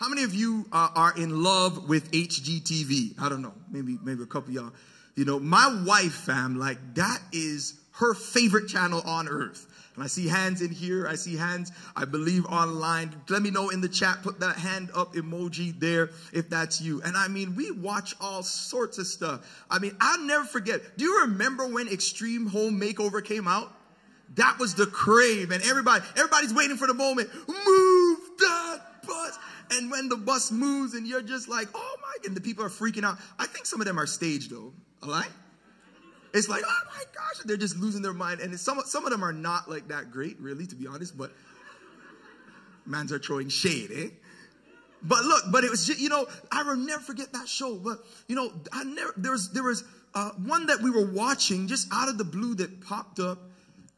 How many of you uh, are in love with HGTV? I don't know. Maybe maybe a couple y'all. You know, my wife, fam, like that is her favorite channel on earth. And I see hands in here. I see hands, I believe, online. Let me know in the chat. Put that hand up emoji there if that's you. And I mean, we watch all sorts of stuff. I mean, I'll never forget. Do you remember when Extreme Home Makeover came out? That was the crave, and everybody, everybody's waiting for the moment. Move that bus. And when the bus moves, and you're just like, oh my, and the people are freaking out. I think some of them are staged though. All right? It's like, oh my gosh, they're just losing their mind. And some, some of them are not like that great, really, to be honest, but mans are throwing shade, eh? But look, but it was just, you know, I will never forget that show. But, you know, I never, there was, there was uh, one that we were watching just out of the blue that popped up.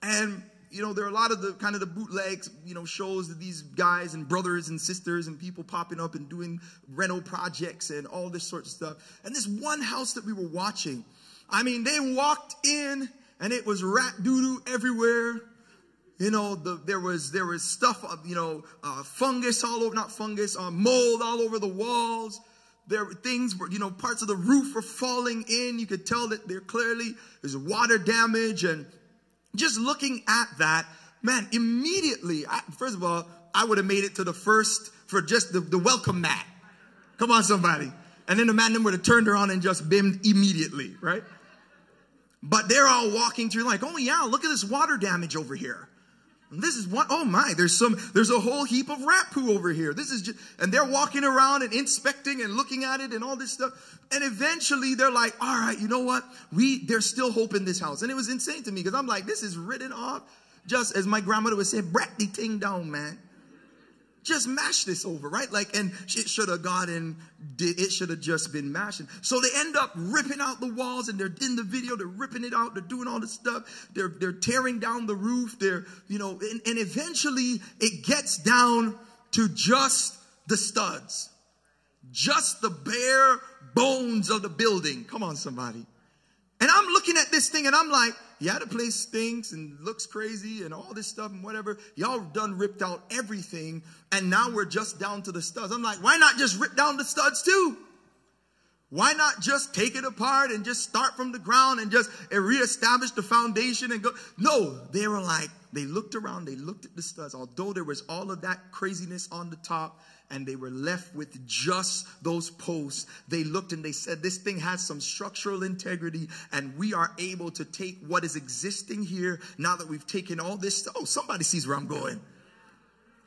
And, you know, there are a lot of the kind of the bootlegs, you know, shows that these guys and brothers and sisters and people popping up and doing rental projects and all this sort of stuff. And this one house that we were watching, I mean, they walked in and it was rat doo doo everywhere. You know, the, there was there was stuff, of you know, uh, fungus all over, not fungus, uh, mold all over the walls. There were things, were, you know, parts of the roof were falling in. You could tell that there clearly there's water damage. And just looking at that, man, immediately, I, first of all, I would have made it to the first for just the, the welcome mat. Come on, somebody. And then the man would have turned around and just bimmed immediately, right? But they're all walking through like, oh yeah, look at this water damage over here. This is what, oh my, there's some, there's a whole heap of rat poo over here. This is just, and they're walking around and inspecting and looking at it and all this stuff. And eventually they're like, all right, you know what? We, there's still hope in this house. And it was insane to me because I'm like, this is written off just as my grandmother would say, brat the thing down, man just mash this over, right? Like, and it should have gotten, it should have just been mashing. So they end up ripping out the walls and they're in the video, they're ripping it out, they're doing all this stuff. They're, they're tearing down the roof. They're, you know, and, and eventually it gets down to just the studs, just the bare bones of the building. Come on, somebody. And I'm looking at this thing and I'm like, yeah, the place stinks and looks crazy and all this stuff and whatever. Y'all done ripped out everything and now we're just down to the studs. I'm like, why not just rip down the studs too? Why not just take it apart and just start from the ground and just reestablish the foundation and go? No, they were like, they looked around, they looked at the studs. Although there was all of that craziness on the top, and they were left with just those posts. They looked and they said, This thing has some structural integrity, and we are able to take what is existing here now that we've taken all this. Oh, somebody sees where I'm going.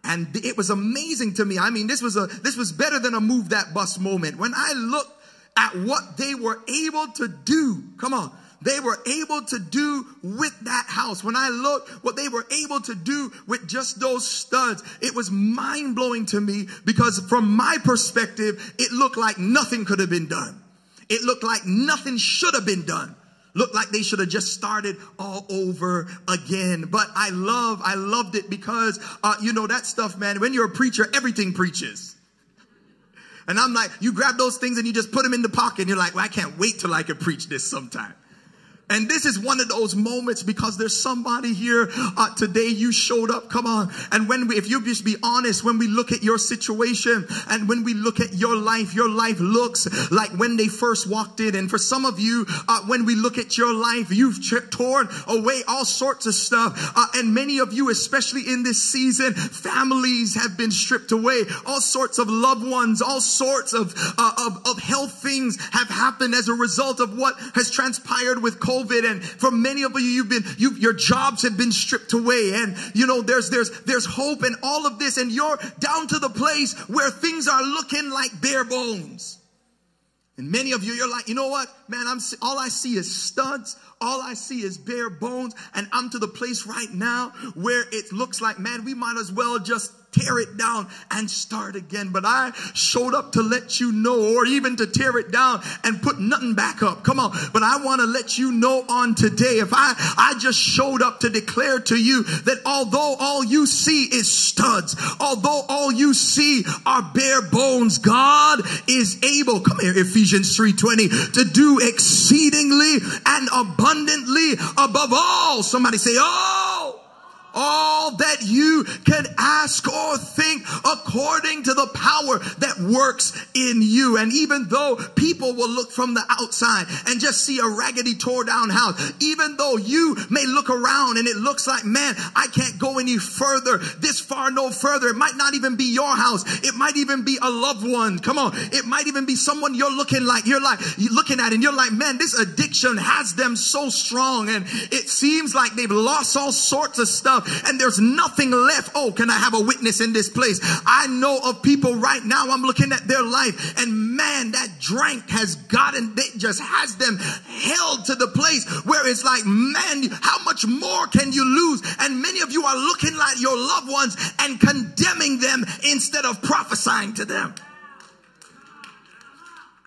And it was amazing to me. I mean, this was a this was better than a move that bus moment. When I looked at what they were able to do, come on they were able to do with that house. When I looked what they were able to do with just those studs, it was mind blowing to me because from my perspective, it looked like nothing could have been done. It looked like nothing should have been done looked like they should have just started all over again. But I love, I loved it because, uh, you know, that stuff, man, when you're a preacher, everything preaches. And I'm like, you grab those things and you just put them in the pocket and you're like, well, I can't wait till I can preach this sometime. And this is one of those moments because there's somebody here uh, today. You showed up. Come on. And when we, if you just be honest, when we look at your situation and when we look at your life, your life looks like when they first walked in. And for some of you, uh, when we look at your life, you've torn away all sorts of stuff. Uh, and many of you, especially in this season, families have been stripped away. All sorts of loved ones, all sorts of, uh, of, of health things have happened as a result of what has transpired with COVID COVID. And for many of you, you've been, you, your jobs have been stripped away. And you know, there's, there's, there's hope and all of this. And you're down to the place where things are looking like bare bones. And many of you, you're like, you know what, man, I'm, all I see is studs. All I see is bare bones. And I'm to the place right now where it looks like, man, we might as well just tear it down and start again. But I showed up to let you know, or even to tear it down and put nothing back up. Come on. But I want to let you know on today, if I, I just showed up to declare to you that although all you see is studs, although all you see are bare bones, God is able, come here, Ephesians 3.20, to do exceedingly and abundantly above all. Somebody say, oh, all that you can ask or think according to the power that works in you. And even though people will look from the outside and just see a raggedy tore down house, even though you may look around and it looks like, man, I can't go any further, this far, no further. It might not even be your house. It might even be a loved one. Come on. It might even be someone you're looking like, you're like, you're looking at and you're like, man, this addiction has them so strong and it seems like they've lost all sorts of stuff and there's nothing left. Oh, can I have a witness in this place? I know of people right now. I'm looking at their life and man, that drink has gotten, it just has them held to the place where it's like, man, how much more can you lose? And many of you are looking at your loved ones and condemning them instead of prophesying to them.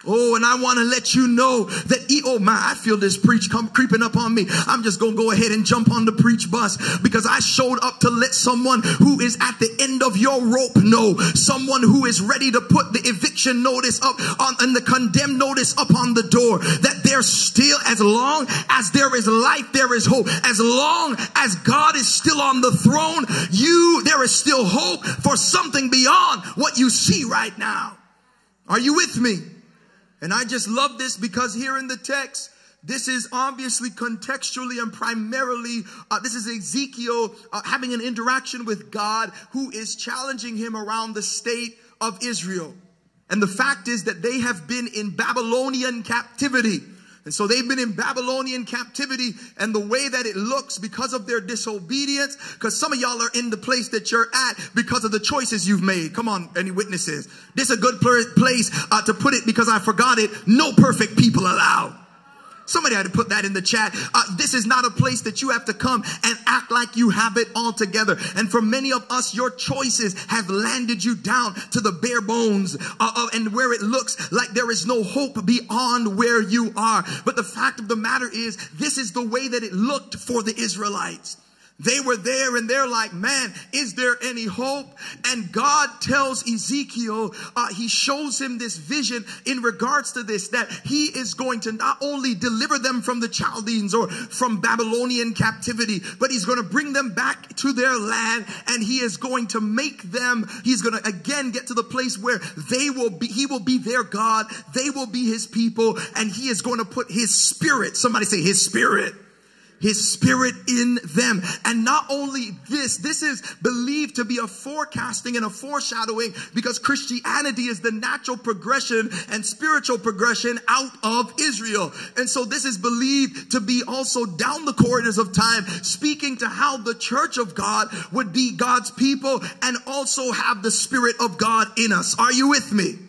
Oh, and I want to let you know that, oh my, I feel this preach come creeping up on me. I'm just going to go ahead and jump on the preach bus because I showed up to let someone who is at the end of your rope know, someone who is ready to put the eviction notice up on and the condemn notice up on the door that there's still, as long as there is life, there is hope. As long as God is still on the throne, you, there is still hope for something beyond what you see right now. Are you with me? And I just love this because here in the text, this is obviously contextually and primarily, uh, this is Ezekiel uh, having an interaction with God who is challenging him around the state of Israel. And the fact is that they have been in Babylonian captivity. And so they've been in Babylonian captivity and the way that it looks because of their disobedience, because some of y'all are in the place that you're at because of the choices you've made. Come on, any witnesses? This is a good place uh, to put it because I forgot it. No perfect people allowed. Somebody had to put that in the chat. Uh, this is not a place that you have to come and act like you have it all together. And for many of us, your choices have landed you down to the bare bones uh, and where it looks like there is no hope beyond where you are. But the fact of the matter is, this is the way that it looked for the Israelites. They were there and they're like, man, is there any hope? And God tells Ezekiel, uh, he shows him this vision in regards to this, that he is going to not only deliver them from the Chaldeans or from Babylonian captivity, but he's going to bring them back to their land and he is going to make them, he's going to again get to the place where they will be, he will be their God, they will be his people, and he is going to put his spirit, somebody say his spirit his spirit in them. And not only this, this is believed to be a forecasting and a foreshadowing because Christianity is the natural progression and spiritual progression out of Israel. And so this is believed to be also down the corridors of time, speaking to how the church of God would be God's people and also have the spirit of God in us. Are you with me?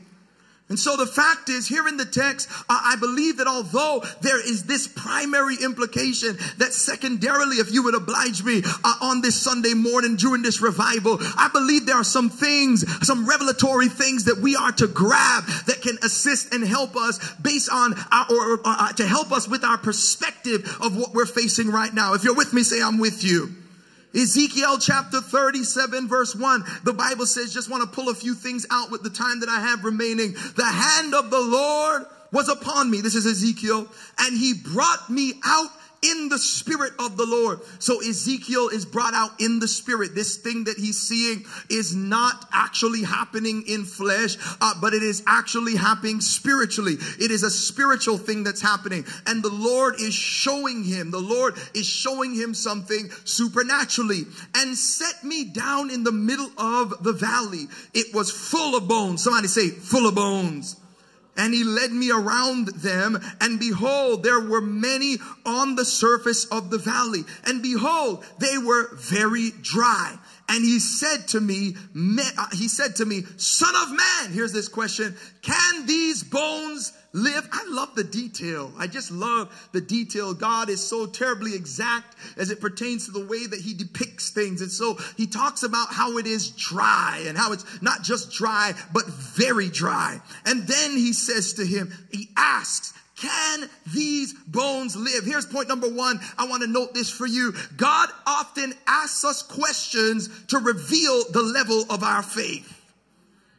And so the fact is, here in the text, I believe that although there is this primary implication, that secondarily, if you would oblige me uh, on this Sunday morning during this revival, I believe there are some things, some revelatory things that we are to grab that can assist and help us based on our, or, or uh, to help us with our perspective of what we're facing right now. If you're with me, say, I'm with you. Ezekiel chapter 37 verse 1, the Bible says, just want to pull a few things out with the time that I have remaining. The hand of the Lord was upon me. This is Ezekiel. And he brought me out in the spirit of the Lord. So Ezekiel is brought out in the spirit. This thing that he's seeing is not actually happening in flesh, uh, but it is actually happening spiritually. It is a spiritual thing that's happening. And the Lord is showing him, the Lord is showing him something supernaturally and set me down in the middle of the valley. It was full of bones. Somebody say full of bones and he led me around them and behold there were many on the surface of the valley. And behold they were very dry. And he said to me he said to me son of man here's this question can these bones live. I love the detail. I just love the detail. God is so terribly exact as it pertains to the way that he depicts things. And so he talks about how it is dry and how it's not just dry, but very dry. And then he says to him, he asks, can these bones live? Here's point number one. I want to note this for you. God often asks us questions to reveal the level of our faith.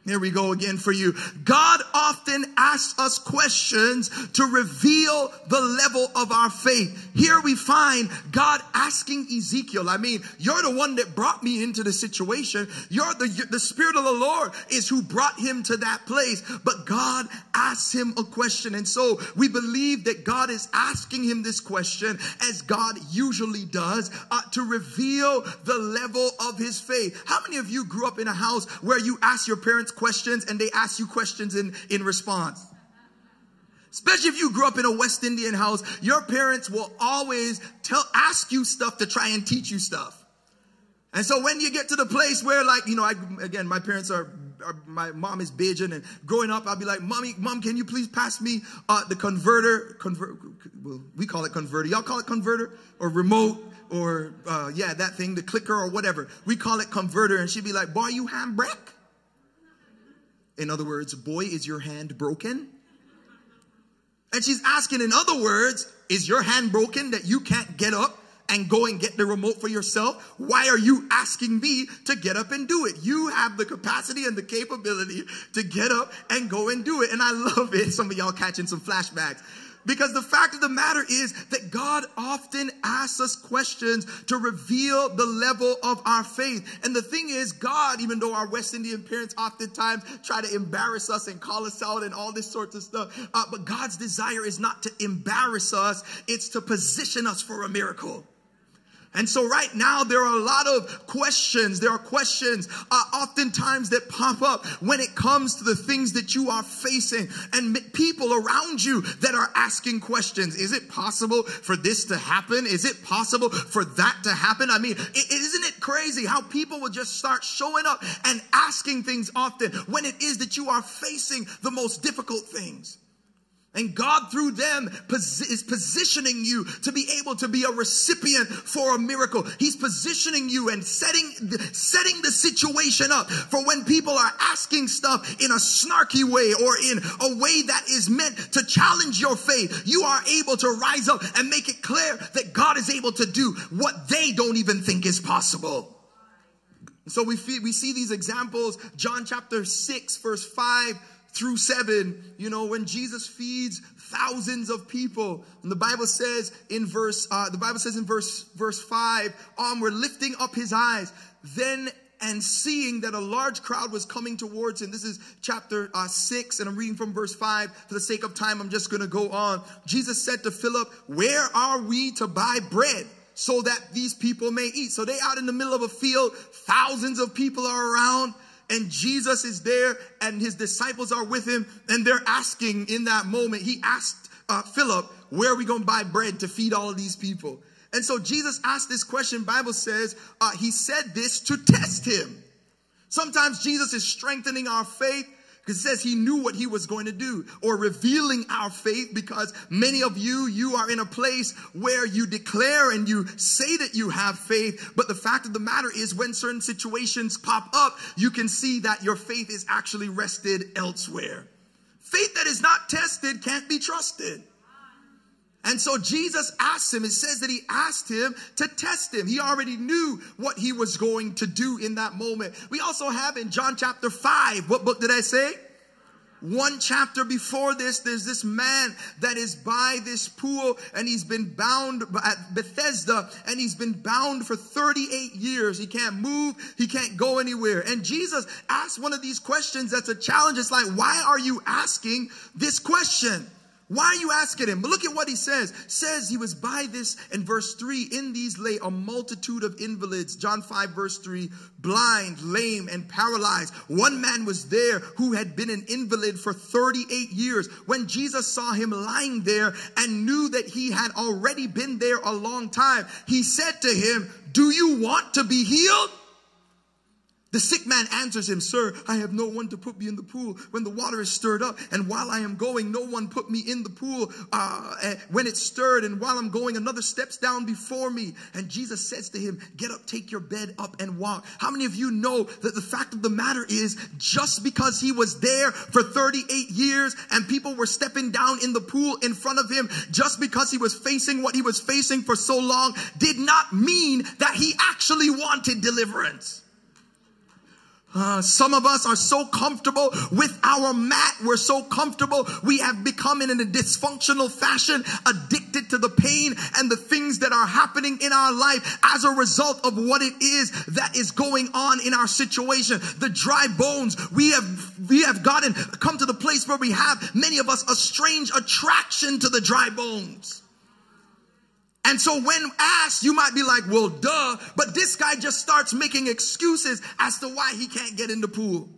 Here we go again for you. God often asks us questions to reveal the level of our faith. Here we find God asking Ezekiel, I mean, you're the one that brought me into the situation. You're the, the Spirit of the Lord is who brought him to that place. But God asks him a question. And so we believe that God is asking him this question as God usually does uh, to reveal the level of his faith. How many of you grew up in a house where you ask your parents questions and they ask you questions in, in response. Especially if you grew up in a West Indian house, your parents will always tell, ask you stuff to try and teach you stuff. And so when you get to the place where like, you know, I, again, my parents are, are my mom is Bajan and growing up, I'll be like, mommy, mom, can you please pass me uh, the converter? Convert, well, we call it converter. Y'all call it converter or remote or, uh, yeah, that thing, the clicker or whatever. We call it converter. And she'd be like, boy, you handbrake? In other words, boy, is your hand broken? And she's asking, in other words, is your hand broken that you can't get up and go and get the remote for yourself? Why are you asking me to get up and do it? You have the capacity and the capability to get up and go and do it. And I love it. Some of y'all catching some flashbacks. Because the fact of the matter is that God often asks us questions to reveal the level of our faith. And the thing is, God, even though our West Indian parents oftentimes try to embarrass us and call us out and all this sorts of stuff, uh, but God's desire is not to embarrass us, it's to position us for a miracle. And so right now there are a lot of questions. There are questions uh, oftentimes that pop up when it comes to the things that you are facing and people around you that are asking questions. Is it possible for this to happen? Is it possible for that to happen? I mean, isn't it crazy how people will just start showing up and asking things often when it is that you are facing the most difficult things? And God through them is positioning you to be able to be a recipient for a miracle. He's positioning you and setting, setting the situation up for when people are asking stuff in a snarky way or in a way that is meant to challenge your faith. You are able to rise up and make it clear that God is able to do what they don't even think is possible. So we, we see these examples, John chapter 6, verse 5 through 7, you know, when Jesus feeds thousands of people. And the Bible says in verse, uh, the Bible says in verse, verse 5, um, we're lifting up his eyes. Then and seeing that a large crowd was coming towards him. This is chapter uh, 6, and I'm reading from verse 5. For the sake of time, I'm just going to go on. Jesus said to Philip, Where are we to buy bread so that these people may eat? So they out in the middle of a field, thousands of people are around and Jesus is there and his disciples are with him and they're asking in that moment, he asked uh, Philip, where are we going to buy bread to feed all of these people? And so Jesus asked this question. Bible says uh, he said this to test him. Sometimes Jesus is strengthening our faith because it says he knew what he was going to do or revealing our faith because many of you, you are in a place where you declare and you say that you have faith. But the fact of the matter is when certain situations pop up, you can see that your faith is actually rested elsewhere. Faith that is not tested can't be trusted. And so Jesus asked him, it says that he asked him to test him. He already knew what he was going to do in that moment. We also have in John chapter 5, what book did I say? One chapter before this, there's this man that is by this pool and he's been bound at Bethesda and he's been bound for 38 years. He can't move. He can't go anywhere. And Jesus asked one of these questions that's a challenge. It's like, why are you asking this question? Why are you asking him? But look at what he says. Says he was by this in verse 3. In these lay a multitude of invalids. John 5 verse 3. Blind, lame, and paralyzed. One man was there who had been an invalid for 38 years. When Jesus saw him lying there and knew that he had already been there a long time, he said to him, do you want to be healed? The sick man answers him, Sir, I have no one to put me in the pool when the water is stirred up. And while I am going, no one put me in the pool uh, eh, when it's stirred. And while I'm going, another steps down before me. And Jesus says to him, Get up, take your bed up, and walk. How many of you know that the fact of the matter is, just because he was there for 38 years and people were stepping down in the pool in front of him, just because he was facing what he was facing for so long, did not mean that he actually wanted deliverance. Uh, some of us are so comfortable with our mat. We're so comfortable. We have become in a dysfunctional fashion addicted to the pain and the things that are happening in our life as a result of what it is that is going on in our situation. The dry bones. We have, we have gotten, come to the place where we have many of us a strange attraction to the dry bones. And so when asked, you might be like, well, duh, but this guy just starts making excuses as to why he can't get in the pool.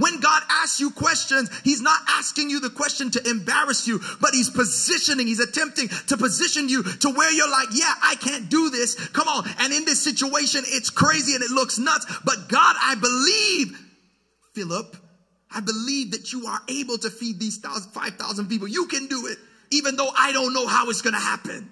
When God asks you questions, He's not asking you the question to embarrass you, but He's positioning, He's attempting to position you to where you're like, yeah, I can't do this. Come on. And in this situation, it's crazy and it looks nuts, but God, I believe, Philip, I believe that you are able to feed these 5,000 people. You can do it, even though I don't know how it's going to happen.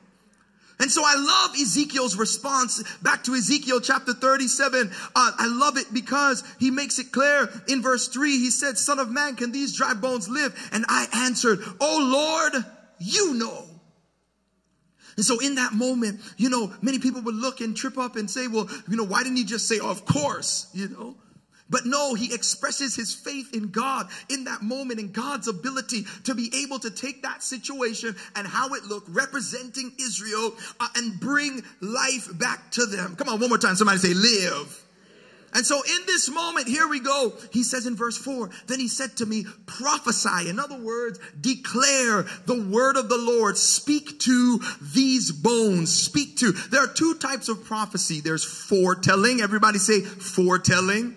And so I love Ezekiel's response back to Ezekiel chapter 37. Uh, I love it because he makes it clear in verse 3. He said, Son of man, can these dry bones live? And I answered, Oh Lord, you know. And so in that moment, you know, many people would look and trip up and say, Well, you know, why didn't he just say, Of course, you know? But no, he expresses his faith in God in that moment and God's ability to be able to take that situation and how it looked, representing Israel, uh, and bring life back to them. Come on, one more time. Somebody say, live. And so in this moment, here we go. He says in verse 4, then he said to me, prophesy. In other words, declare the word of the Lord. Speak to these bones. Speak to. There are two types of prophecy. There's foretelling. Everybody say foretelling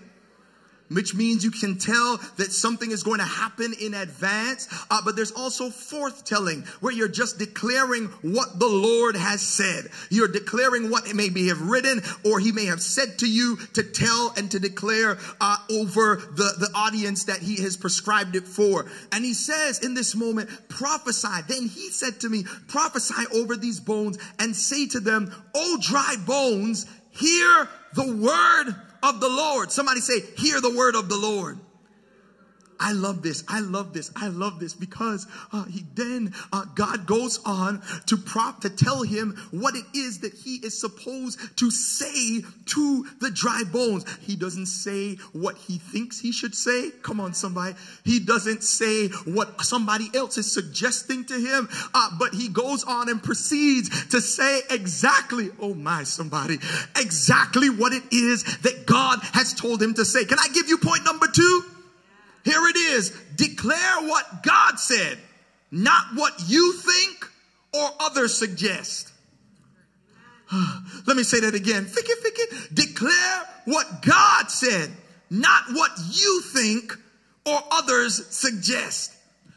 which means you can tell that something is going to happen in advance. Uh, but there's also forthtelling, where you're just declaring what the Lord has said. You're declaring what it may be have written, or He may have said to you to tell and to declare uh, over the, the audience that He has prescribed it for. And He says in this moment, prophesy. Then He said to me, prophesy over these bones and say to them, O dry bones, hear the word of the Lord. Somebody say, hear the word of the Lord. I love this. I love this. I love this because uh, he then uh, God goes on to prop to tell him what it is that he is supposed to say to the dry bones. He doesn't say what he thinks he should say. Come on, somebody. He doesn't say what somebody else is suggesting to him, uh, but he goes on and proceeds to say exactly. Oh my, somebody, exactly what it is that God has told him to say. Can I give you point number two? Here it is. Declare what God said, not what you think or others suggest. Let me say that again. Ficky, ficky. Declare what God said, not what you think or others suggest.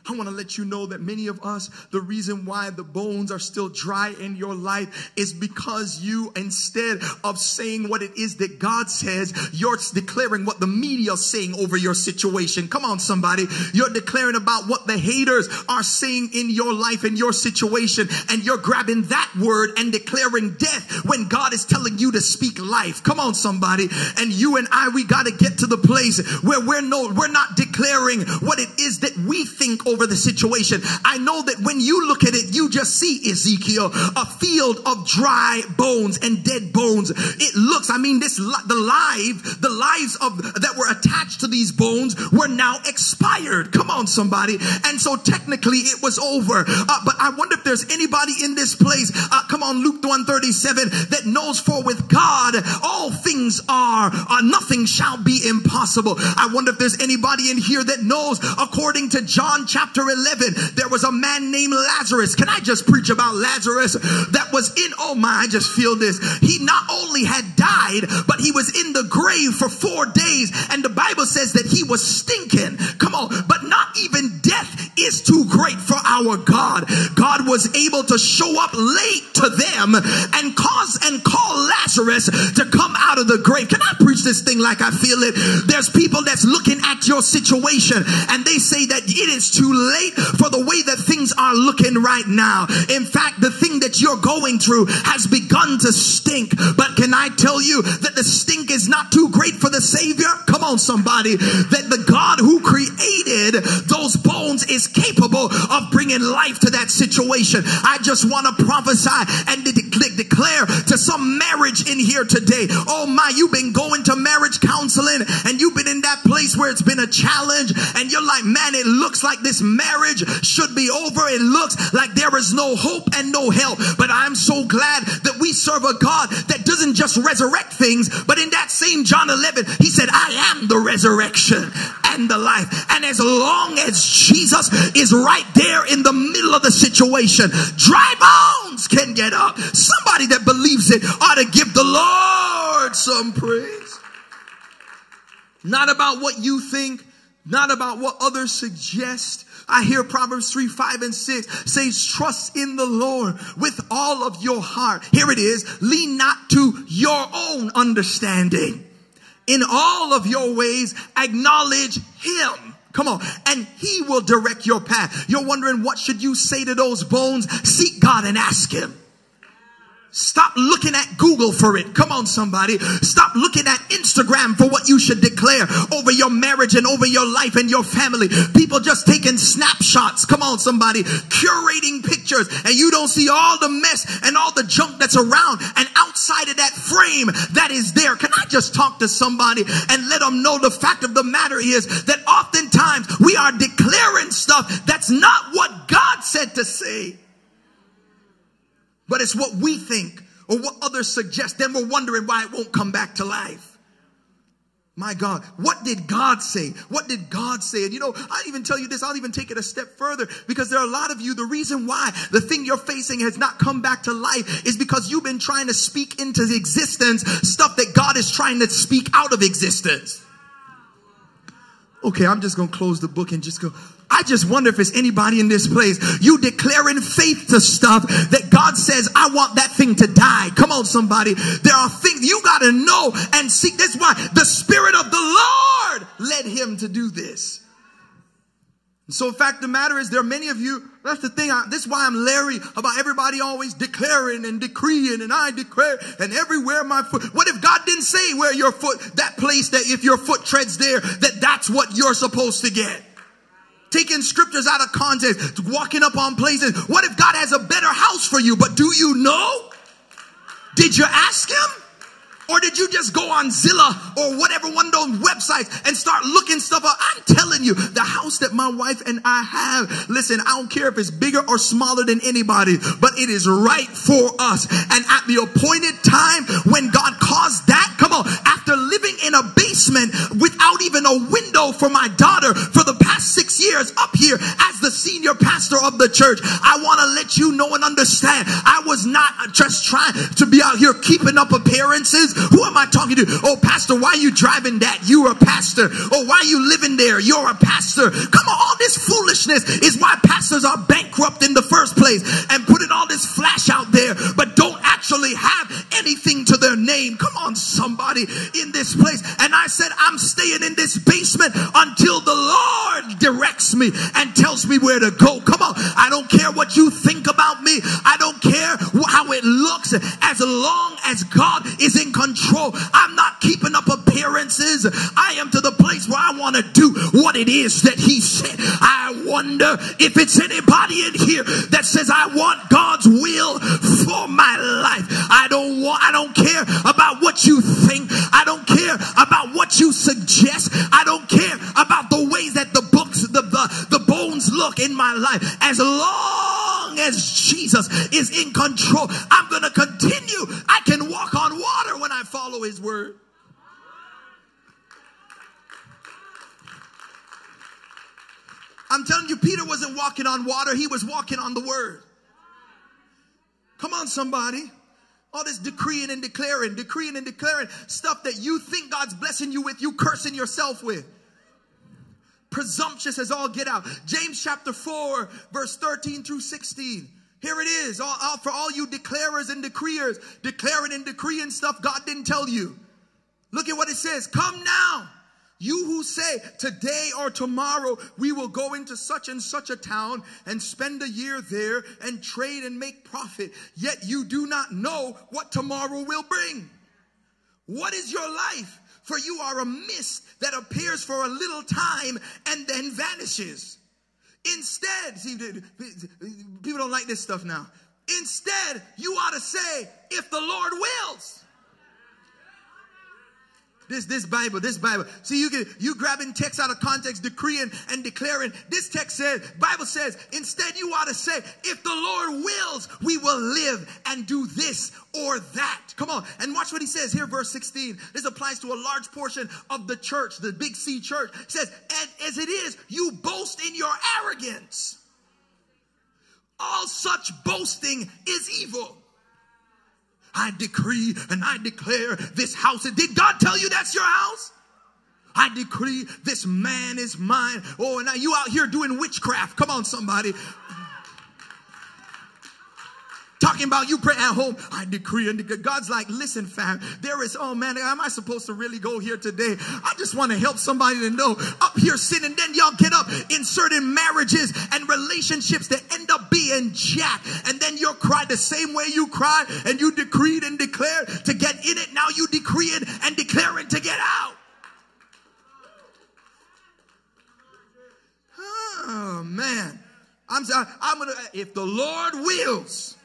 I want to let you know that many of us, the reason why the bones are still dry in your life is because you, instead of saying what it is that God says, you're declaring what the media is saying over your situation. Come on, somebody. You're declaring about what the haters are saying in your life and your situation. And you're grabbing that word and declaring death when God is telling you to speak life. Come on, somebody. And you and I, we got to get to the place where we're no, we're not declaring what it is that we think over the situation. I know that when you look at it, you just see Ezekiel, a field of dry bones and dead bones. It looks, I mean, this, the live, the lives of, that were attached to these bones were now expired. Come on, somebody. And so technically it was over. Uh, but I wonder if there's anybody in this place, uh, come on, Luke 137, that knows for with God, all things are, uh, nothing shall be impossible. I wonder if there's anybody in here that knows according to John chapter chapter 11, there was a man named Lazarus. Can I just preach about Lazarus that was in, oh my, I just feel this. He not only had died, but he was in the grave for four days. And the Bible says that he was stinking. Come on. But is too great for our God. God was able to show up late to them and cause and call Lazarus to come out of the grave. Can I preach this thing like I feel it? There's people that's looking at your situation and they say that it is too late for the way that things are looking right now. In fact, the thing that you're going through has begun to stink. But can I tell you that the stink is not too great for the Savior? Come on, somebody. That the God who created those bones is capable of bringing life to that situation. I just want to prophesy and de- de- declare to some marriage in here today. Oh my, you've been going to marriage counseling and you've been in that place where it's been a challenge and you're like, man, it looks like this marriage should be over. It looks like there is no hope and no help. But I'm so glad that we serve a God that doesn't just resurrect things, but in that same John 11, he said, I am the resurrection and the life. And as long as Jesus is right there in the middle of the situation, dry bones can get up. Somebody that believes it ought to give the Lord some praise. Not about what you think, not about what others suggest. I hear Proverbs 3, 5, and 6 says, trust in the Lord with all of your heart. Here it is. Lean not to your own understanding. In all of your ways, acknowledge him. Come on. And he will direct your path. You're wondering what should you say to those bones? Seek God and ask him. Stop looking at Google for it. Come on, somebody. Stop looking at Instagram for what you should declare over your marriage and over your life and your family. People just taking snapshots. Come on, somebody. Curating pictures and you don't see all the mess and all the junk that's around and outside of that frame that is there. Can I just talk to somebody and let them know the fact of the matter is that oftentimes we are declaring stuff that's not what God said to say but it's what we think or what others suggest. Then we're wondering why it won't come back to life. My God, what did God say? What did God say? And you know, I'll even tell you this, I'll even take it a step further because there are a lot of you, the reason why the thing you're facing has not come back to life is because you've been trying to speak into existence stuff that God is trying to speak out of existence. Okay, I'm just going to close the book and just go, I just wonder if it's anybody in this place. You declaring faith to stuff that God says, I want that thing to die. Come on, somebody. There are things you got to know and seek. That's why the Spirit of the Lord led him to do this. So, in fact, the matter is, there are many of you. That's the thing. I, this is why I'm Larry about everybody always declaring and decreeing, and I declare, and everywhere my foot. What if God didn't say where your foot, that place that if your foot treads there, that that's what you're supposed to get? Taking scriptures out of context, walking up on places. What if God has a better house for you? But do you know? Did you ask him? Or did you just go on Zillow or whatever one of those websites and start looking stuff up? I'm telling you, the house that my wife and I have, listen, I don't care if it's bigger or smaller than anybody, but it is right for us. And at the appointed time when God caused living in a basement without even a window for my daughter for the past six years up here as the senior pastor of the church, I want to let you know and understand I was not just trying to be out here keeping up appearances. Who am I talking to? Oh, pastor, why are you driving that? You're a pastor. Oh, why are you living there? You're a pastor. Come on, all this foolishness is why pastors are bankrupt in the first place and putting all this flash out there, but don't actually have anything to their name. Come on, somebody in this place. And I said, I'm staying in this basement until the Lord directs me and tells me where to go. Come on. I don't care what you think about me. I don't care how it looks as long as God is in control. I'm not keeping up appearances. I am to the place where I want to do what it is that he said. I wonder if it's anybody in here that says, I want God's will for my life. I don't want, I don't care about what you think. I don't care about what you suggest. I don't care about the ways that the books, the, the, the bones look in my life. As long as Jesus is in control, I'm going to continue. I can walk on water when I follow his word. I'm telling you, Peter wasn't walking on water, he was walking on the word. Come on, somebody. All this decreeing and declaring, decreeing and declaring stuff that you think God's blessing you with, you cursing yourself with. Presumptuous as all get out. James chapter 4, verse 13 through 16. Here it is. All, all, for all you declarers and decreers, declaring and decreeing stuff God didn't tell you. Look at what it says. Come now. You who say today or tomorrow we will go into such and such a town and spend a year there and trade and make profit, yet you do not know what tomorrow will bring. What is your life? For you are a mist that appears for a little time and then vanishes. instead, see, people don't like this stuff now. Instead, you ought to say, if the Lord wills. This, this Bible, this Bible. See, you get, you grabbing text out of context, decreeing and declaring. This text says, Bible says, instead you ought to say, if the Lord wills, we will live and do this or that. Come on. And watch what he says here, verse 16. This applies to a large portion of the church, the big C church. It says, and as it is, you boast in your arrogance. All such boasting is evil. I decree and I declare this house. Did God tell you that's your house? I decree this man is mine. Oh, now you out here doing witchcraft. Come on, somebody. Talking about you pray at home. I decree and declare. God's like, listen, fam, there is, oh man, am I supposed to really go here today? I just want to help somebody to know up here sitting, then y'all get up in certain marriages and relationships that end up being jack. And then you'll cry the same way you cry and you decreed and declared to get in it. Now you decree it and declare it to get out. Oh man. I'm, I'm gonna, if the Lord wills,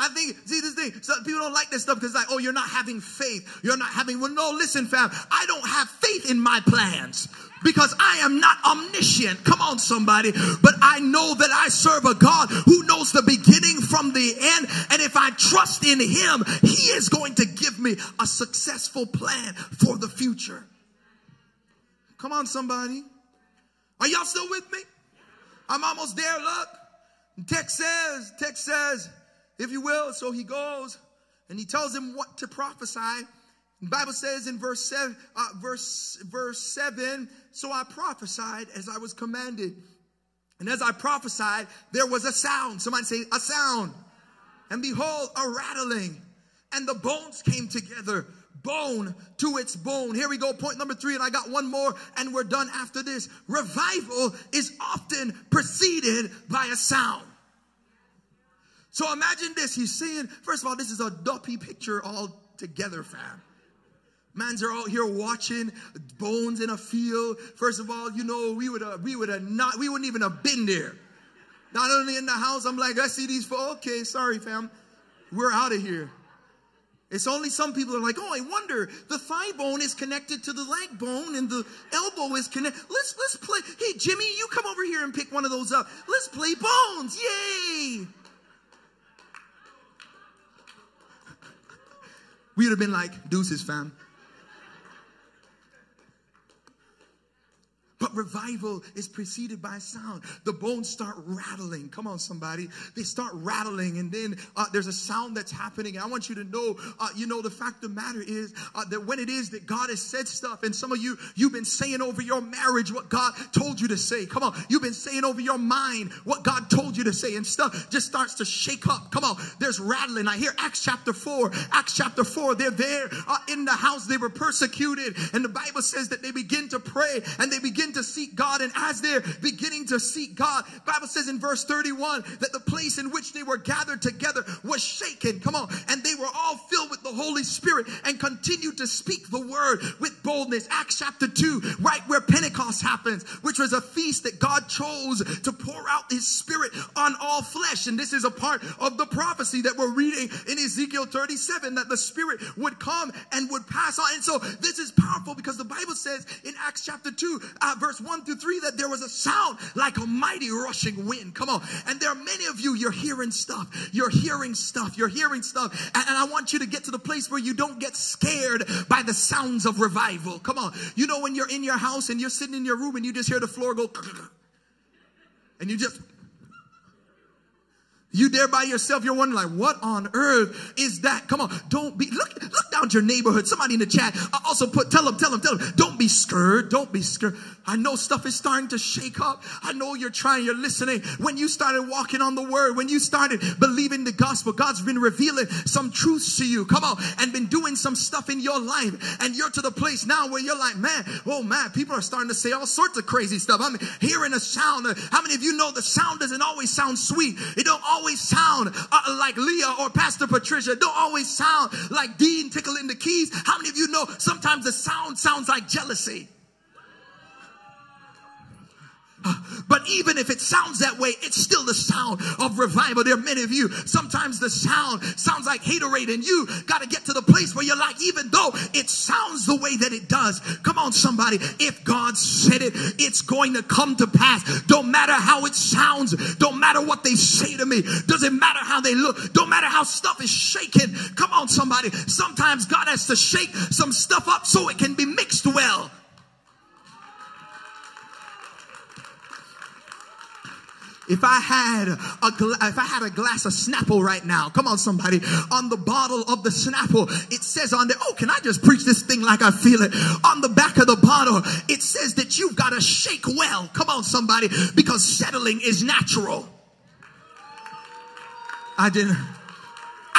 I think, see this thing, some people don't like this stuff because like, oh, you're not having faith. You're not having, well, no, listen, fam, I don't have faith in my plans because I am not omniscient. Come on, somebody. But I know that I serve a God who knows the beginning from the end. And if I trust in him, he is going to give me a successful plan for the future. Come on, somebody. Are y'all still with me? I'm almost there, look. Text says, text says, if you will. So he goes and he tells him what to prophesy. The Bible says in verse seven, uh, verse verse seven. So I prophesied as I was commanded, and as I prophesied, there was a sound. Somebody say a sound, and behold, a rattling, and the bones came together, bone to its bone. Here we go, point number three, and I got one more, and we're done after this. Revival is often preceded by a sound. So imagine this. He's saying, first of all, this is a duppy picture all together, fam. Mans are out here watching bones in a field. First of all, you know, we would have, we would have not, we wouldn't even have been there. Not only in the house, I'm like, I see these folks. Okay, sorry, fam. We're out of here. It's only some people are like, oh, I wonder, the thigh bone is connected to the leg bone and the elbow is connected. Let's let's play. Hey, Jimmy, you come over here and pick one of those up. Let's play bones. Yay! We would have been like, deuces, fam. But revival is preceded by sound. The bones start rattling. Come on, somebody. They start rattling, and then uh, there's a sound that's happening. I want you to know, uh, you know, the fact of the matter is uh, that when it is that God has said stuff, and some of you, you've been saying over your marriage what God told you to say. Come on. You've been saying over your mind what God told you to say, and stuff just starts to shake up. Come on. There's rattling. I hear Acts chapter 4. Acts chapter 4. They're there uh, in the house. They were persecuted, and the Bible says that they begin to pray and they begin begin to seek God. And as they're beginning to seek God, Bible says in verse 31 that the place in which they were gathered together was shaken. Come on. And they were all filled with the Holy Spirit and continued to speak the word with boldness. Acts chapter 2, right where Pentecost happens, which was a feast that God chose to pour out his spirit on all flesh. And this is a part of the prophecy that we're reading in Ezekiel 37 that the spirit would come and would pass on. And so this is powerful because the Bible says in Acts chapter 2, uh, verse 1 through 3 that there was a sound like a mighty rushing wind. Come on. And there are many of you, you're hearing stuff. You're hearing stuff. You're hearing stuff. And, and I want you to get to the place where you don't get scared by the sounds of revival. Come on. You know, when you're in your house and you're sitting in your room and you just hear the floor go, and you just, you there by yourself, you're wondering like, what on earth is that? Come on, don't be, look, look down your neighborhood. Somebody in the chat I also put, tell them, tell them, tell them, don't be scared. Don't be scared. I know stuff is starting to shake up. I know you're trying, you're listening. When you started walking on the word, when you started believing the gospel, God's been revealing some truths to you. Come on, and been doing some stuff in your life. And you're to the place now where you're like, man, oh man, people are starting to say all sorts of crazy stuff. I'm hearing a sound. How many of you know the sound doesn't always sound sweet? It don't always always sound uh, like Leah or Pastor Patricia. Don't always sound like Dean tickling the keys. How many of you know sometimes the sound sounds like jealousy? But even if it sounds that way, it's still the sound of revival. There are many of you, sometimes the sound sounds like haterade and you got to get to the place where you're like, even though it sounds the way that it does, come on somebody, if God said it, it's going to come to pass. Don't matter how it sounds, don't matter what they say to me, doesn't matter how they look, don't matter how stuff is shaken. Come on somebody, sometimes God has to shake some stuff up so it can be mixed well. If I had a gla- if I had a glass of Snapple right now, come on somebody, on the bottle of the Snapple, it says on there, oh, can I just preach this thing like I feel it? On the back of the bottle, it says that you've got to shake well. Come on somebody, because settling is natural. I didn't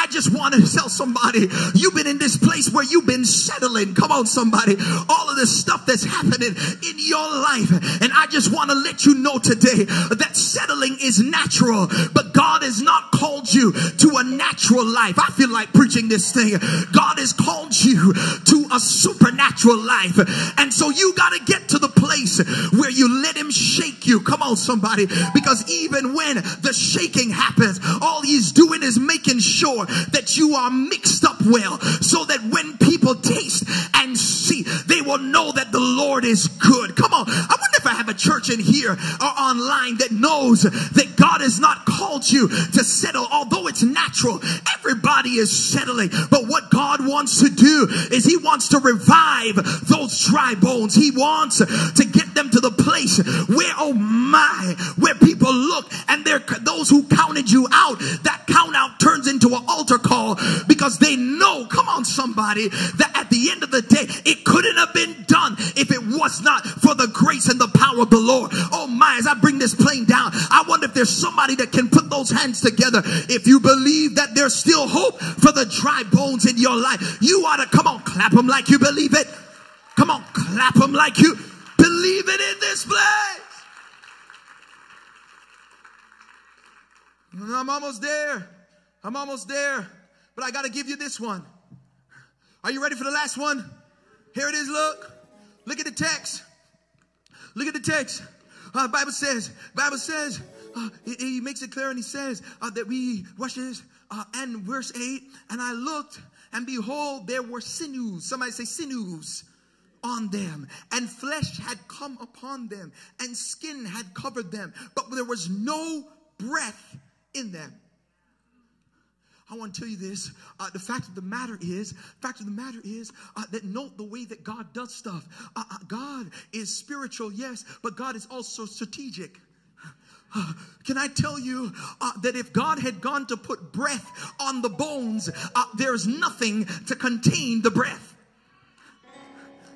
I just want to tell somebody, you've been in this place where you've been settling. Come on, somebody. All of this stuff that's happening in your life. And I just want to let you know today that settling is natural, but God has not called you to a natural life. I feel like preaching this thing. God has called you to a supernatural life. And so you got to get to the place you let him shake you. Come on, somebody. Because even when the shaking happens, all he's doing is making sure that you are mixed up well so that when people taste and see, they will know that the Lord is good. Come on. I I have a church in here or online that knows that God has not called you to settle, although it's natural. Everybody is settling. But what God wants to do is He wants to revive those dry bones. He wants to get them to the place where, oh my, where people look and they're those who counted you out, that out turns into an altar call because they know, come on, somebody, that at the end of the day, it couldn't have been done if it was not for the grace and the power of the Lord. Oh my, as I bring this plane down, I wonder if there's somebody that can put those hands together. If you believe that there's still hope for the dry bones in your life, you ought to come on, clap them like you believe it. Come on, clap them like you believe it in this place. I'm almost there. I'm almost there. But I got to give you this one. Are you ready for the last one? Here it is. Look. Look at the text. Look at the text. Uh, Bible says, Bible says, uh, he, he, makes it clear and he says uh, that we, watch this, uh, and verse 8, and I looked and behold, there were sinews. Somebody say sinews on them, and flesh had come upon them, and skin had covered them, but there was no breath in them. I want to tell you this. Uh, the fact of the matter is, fact of the matter is uh, that note the way that God does stuff. Uh, uh God is spiritual, yes, but God is also strategic. Uh, can I tell you uh, that if God had gone to put breath on the bones, there's nothing to contain the breath.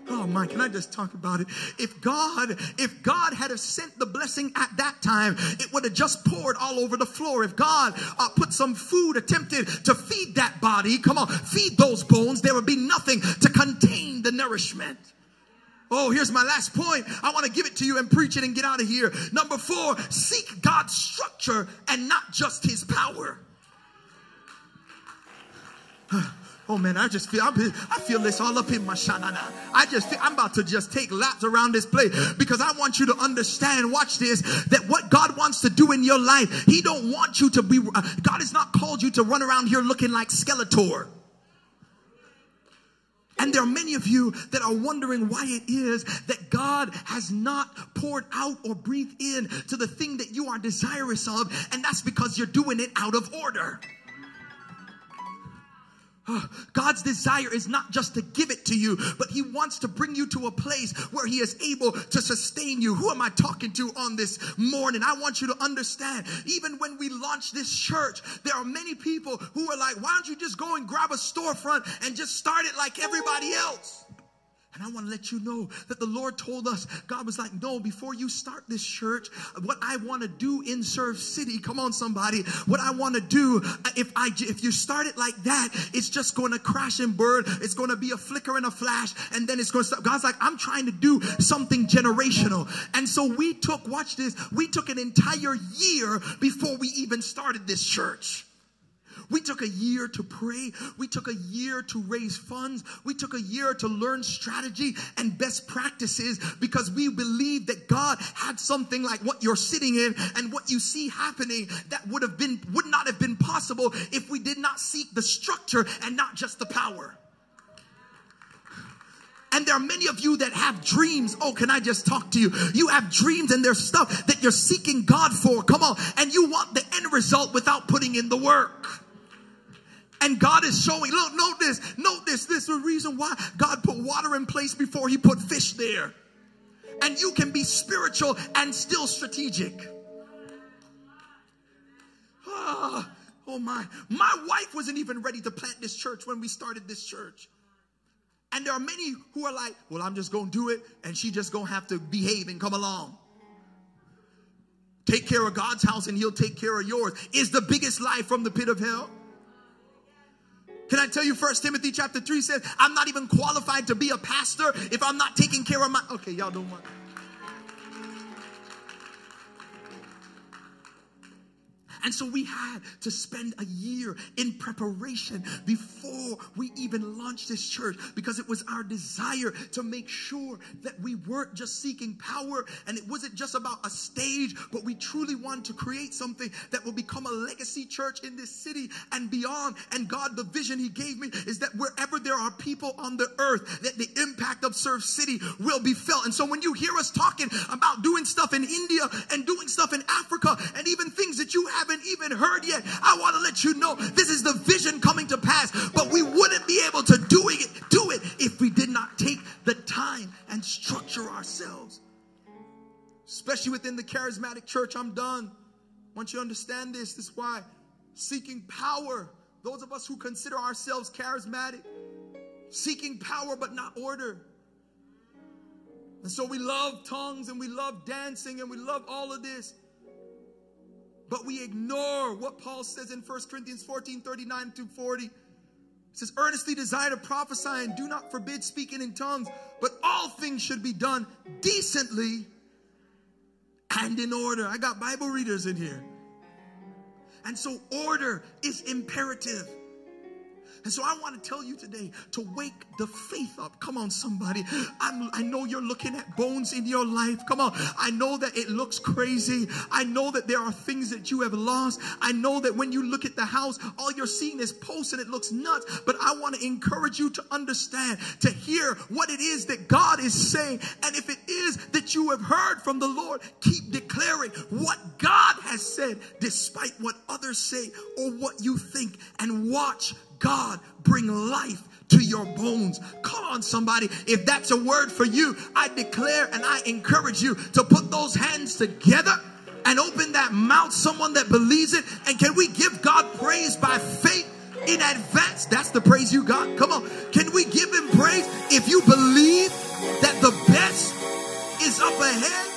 Oh my, can I just talk about it? If God, if God had have sent the blessing at that time, it would have just poured all over the floor. If God uh, put some food, attempted to feed that body, come on, feed those bones, there would be nothing to contain the nourishment. Oh, here's my last point. I want to give it to you and preach it and get out of here. Number four, seek God's structure and not just his power. Oh man, I just feel I'm, i feel this all up in my shanana. I just feel, I'm about to just take laps around this place because I want you to understand. Watch this: that what God wants to do in your life, He don't want you to be. Uh, God has not called you to run around here looking like Skeletor. And there are many of you that are wondering why it is that God has not poured out or breathed in to the thing that you are desirous of, and that's because you're doing it out of order. God's desire is not just to give it to you, but He wants to bring you to a place where He is able to sustain you. Who am I talking to on this morning? I want you to understand, even when we launch this church, there are many people who are like, why don't you just go and grab a storefront and just start it like everybody else? And I want to let you know that the Lord told us, God was like, no, before you start this church, what I want to do in Serve City, come on somebody, what I want to do, uh, if I, if you start it like that, it's just going to crash and burn. It's going to be a flicker and a flash. And then it's going to stop. God's like, I'm trying to do something generational. And so we took, watch this, we took an entire year before we even started this church. We took a year to pray. We took a year to raise funds. We took a year to learn strategy and best practices because we believed that God had something like what you're sitting in and what you see happening that would have been, would not have been possible if we did not seek the structure and not just the power. And there are many of you that have dreams. Oh, can I just talk to you? You have dreams and there's stuff that you're seeking God for. Come on. And you want the end result without putting in the work. And God is showing, look, note this, note this. This is the reason why God put water in place before he put fish there. And you can be spiritual and still strategic. Oh, oh my. My wife wasn't even ready to plant this church when we started this church. And there are many who are like, well, I'm just going to do it, and she just going to have to behave and come along. Take care of God's house, and He'll take care of yours. Is the biggest lie from the pit of hell. Can I tell you, First Timothy chapter 3 says, I'm not even qualified to be a pastor if I'm not taking care of my. Okay, y'all don't want. And so we had to spend a year in preparation before we even launched this church because it was our desire to make sure that we weren't just seeking power and it wasn't just about a stage, but we truly wanted to create something that will become a legacy church in this city and beyond. And God, the vision He gave me is that wherever there are people on the earth, that the impact of Serve City will be felt. And so when you hear us talking about doing stuff in India and doing stuff in Africa and even things that you haven't haven't even heard yet, I want to let you know this is the vision coming to pass. But we wouldn't be able to do it, do it if we did not take the time and structure ourselves. Especially within the charismatic church. I'm done. Once you understand this, this is why seeking power, those of us who consider ourselves charismatic, seeking power but not order. And so we love tongues and we love dancing and we love all of this. But we ignore what Paul says in 1 Corinthians 14 39 to 40. It says, earnestly desire to prophesy and do not forbid speaking in tongues, but all things should be done decently and in order. I got Bible readers in here. And so order is imperative. And so I want to tell you today to wake the faith up. Come on, somebody. I'm, i know you're looking at bones in your life. Come on. I know that it looks crazy. I know that there are things that you have lost. I know that when you look at the house, all you're seeing is posts and it looks nuts. But I want to encourage you to understand, to hear what it is that God is saying. And if it is that you have heard from the Lord, keep declaring what God has said, despite what others say or what you think, and watch God bring life to your bones. Come on, somebody. If that's a word for you, I declare and I encourage you to put those hands together and open that mouth, someone that believes it. And can we give God praise by faith in advance? That's the praise you got. Come on. Can we give him praise if you believe that the best is up ahead?